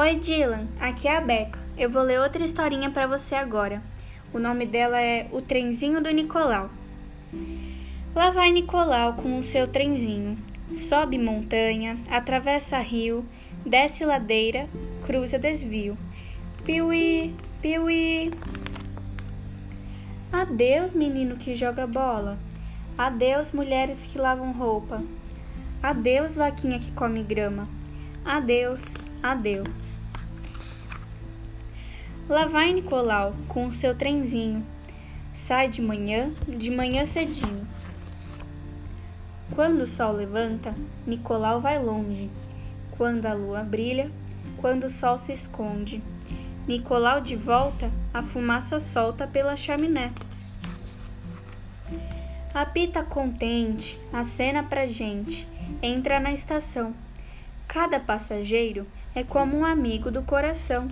Oi, Dylan. Aqui é a Beca. Eu vou ler outra historinha para você agora. O nome dela é O Trenzinho do Nicolau. Lá vai Nicolau com o seu trenzinho. Sobe montanha, atravessa rio, desce ladeira, cruza desvio. Piuí, piuí. Adeus, menino que joga bola. Adeus, mulheres que lavam roupa. Adeus, vaquinha que come grama. Adeus, adeus. Lá vai Nicolau com o seu trenzinho. Sai de manhã, de manhã cedinho. Quando o sol levanta, Nicolau vai longe. Quando a lua brilha, quando o sol se esconde. Nicolau de volta, a fumaça solta pela chaminé. Apita contente, acena pra gente, entra na estação. Cada passageiro é como um amigo do coração.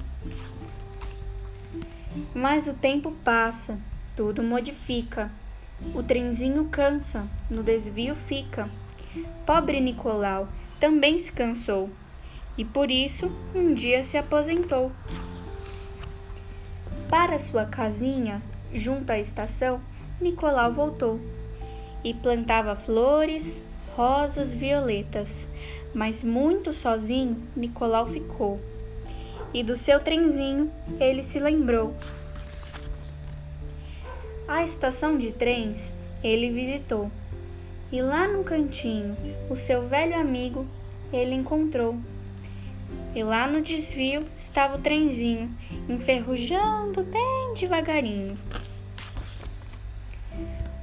Mas o tempo passa, tudo modifica. O trenzinho cansa, no desvio fica. Pobre Nicolau também se cansou e por isso um dia se aposentou. Para sua casinha, junto à estação, Nicolau voltou e plantava flores, rosas, violetas, mas muito sozinho Nicolau ficou e do seu trenzinho ele se lembrou. A estação de trens ele visitou e lá no cantinho o seu velho amigo ele encontrou. E lá no desvio estava o trenzinho, enferrujando bem devagarinho.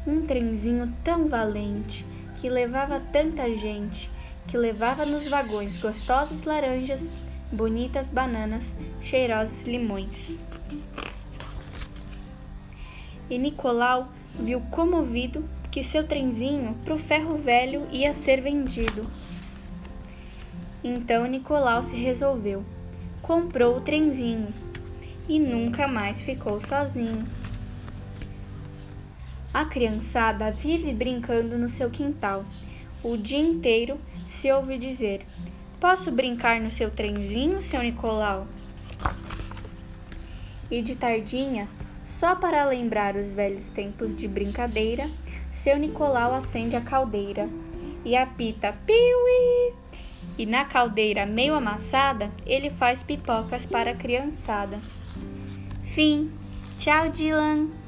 Um trenzinho tão valente que levava tanta gente, que levava nos vagões gostosas laranjas bonitas bananas, cheirosos limões. E Nicolau viu comovido que seu trenzinho pro ferro velho ia ser vendido. Então Nicolau se resolveu, comprou o trenzinho e nunca mais ficou sozinho. A criançada vive brincando no seu quintal. O dia inteiro se ouve dizer: Posso brincar no seu trenzinho, seu Nicolau? E de tardinha, só para lembrar os velhos tempos de brincadeira, seu Nicolau acende a caldeira e apita piuí. E na caldeira meio amassada, ele faz pipocas para a criançada. Fim. Tchau, Dylan.